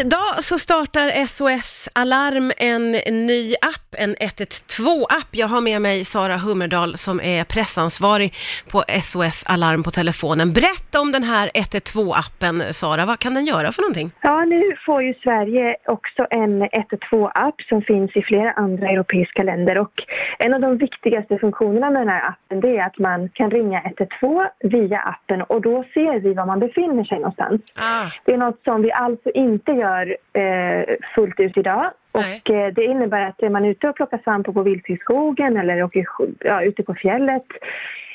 Idag så startar SOS Alarm en ny app, en 112-app. Jag har med mig Sara Hummerdal som är pressansvarig på SOS Alarm på telefonen. Berätta om den här 112-appen, Sara. Vad kan den göra för någonting? Ja, nu får ju Sverige också en 112-app som finns i flera andra europeiska länder och en av de viktigaste funktionerna med den här appen det är att man kan ringa 112 via appen och då ser vi var man befinner sig någonstans. Ah, Det är något som vi alltså inte gör eh, fullt ut idag. Och eh, det innebär att är man ute och plockar svamp på vilt i skogen eller åker, ja, ute på fjället,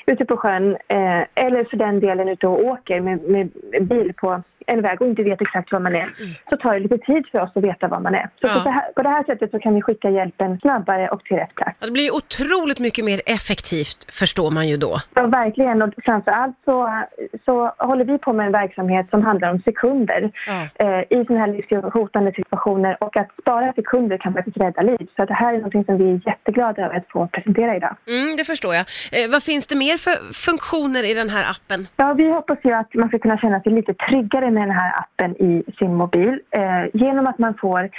ute på sjön eh, eller för den delen ute och åker med, med bil på en väg och inte vet exakt var man är, så tar det lite tid för oss att veta var man är. Så Mm. Ja. på, det här, på det här sättet så kan vi skicka hjälpen snabbare och till rätt plats. det blir otroligt mycket mer effektivt, förstår man ju då. Ja, verkligen. Och framför allt så, så håller vi på med en verksamhet som handlar om sekunder Ja. eh, i sådana här livshotande situationer och att spara sekunder kan faktiskt rädda liv. Så det här är något som vi är jätteglada över att få presentera idag. Mm, det förstår jag. Eh, vad finns det mer för funktioner i den här appen? Ja, vi hoppas ju att man ska kunna känna sig lite tryggare med den här appen i sin mobil eh, genom att man får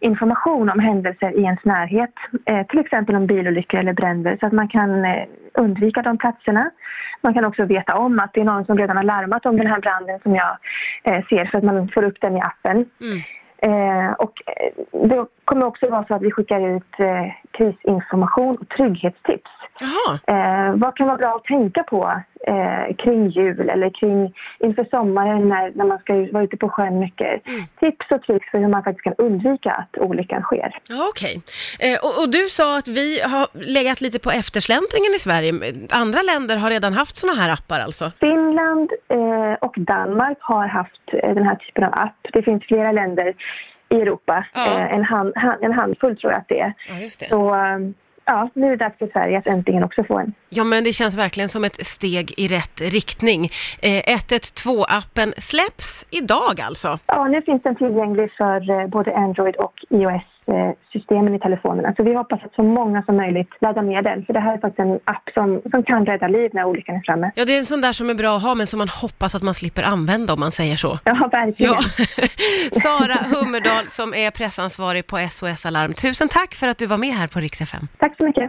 information om händelser i ens närhet, eh, till exempel om bilolyckor eller bränder så att man kan eh, undvika de platserna. Man kan också veta om att det är någon som redan har larmat om den här branden som jag eh, ser så att man får upp den i appen. Mm. Eh, och eh, det kommer också vara så att vi skickar ut eh, krisinformation och trygghetstips. Eh, vad kan vara bra att tänka på eh, kring jul eller kring inför sommaren när, när man ska vara ute på sjön mycket? Mm. Tips och tricks för hur man faktiskt kan undvika att olyckan sker. ja, okej. Eh, och, och du sa att vi har legat lite på eftersläntringen i Sverige. Andra länder har redan haft såna här appar alltså? Finland eh, och Danmark har haft eh, den här typen av app. Det finns flera länder i Europa, Ja. eh, en, hand, han, en handfull tror jag att det är. Ja, just det. Så ja, nu är det dags för Sverige att äntligen också få en. Ja, men det känns verkligen som ett steg i rätt riktning. Eh, 112-appen släpps idag alltså. Ja, nu finns den tillgänglig för eh, både Android och iOS-systemen i telefonerna. Så vi hoppas att så många som möjligt laddar ner den. För det här är faktiskt en app som, som kan rädda liv när olyckan är framme. Ja, det är en sån där som är bra att ha, men som man hoppas att man slipper använda om man säger så. Ja, verkligen. Ja, Sara Hummerdal som är pressansvarig på SOS Alarm. Tusen tack för att du var med här på Rix FM. Tack så mycket.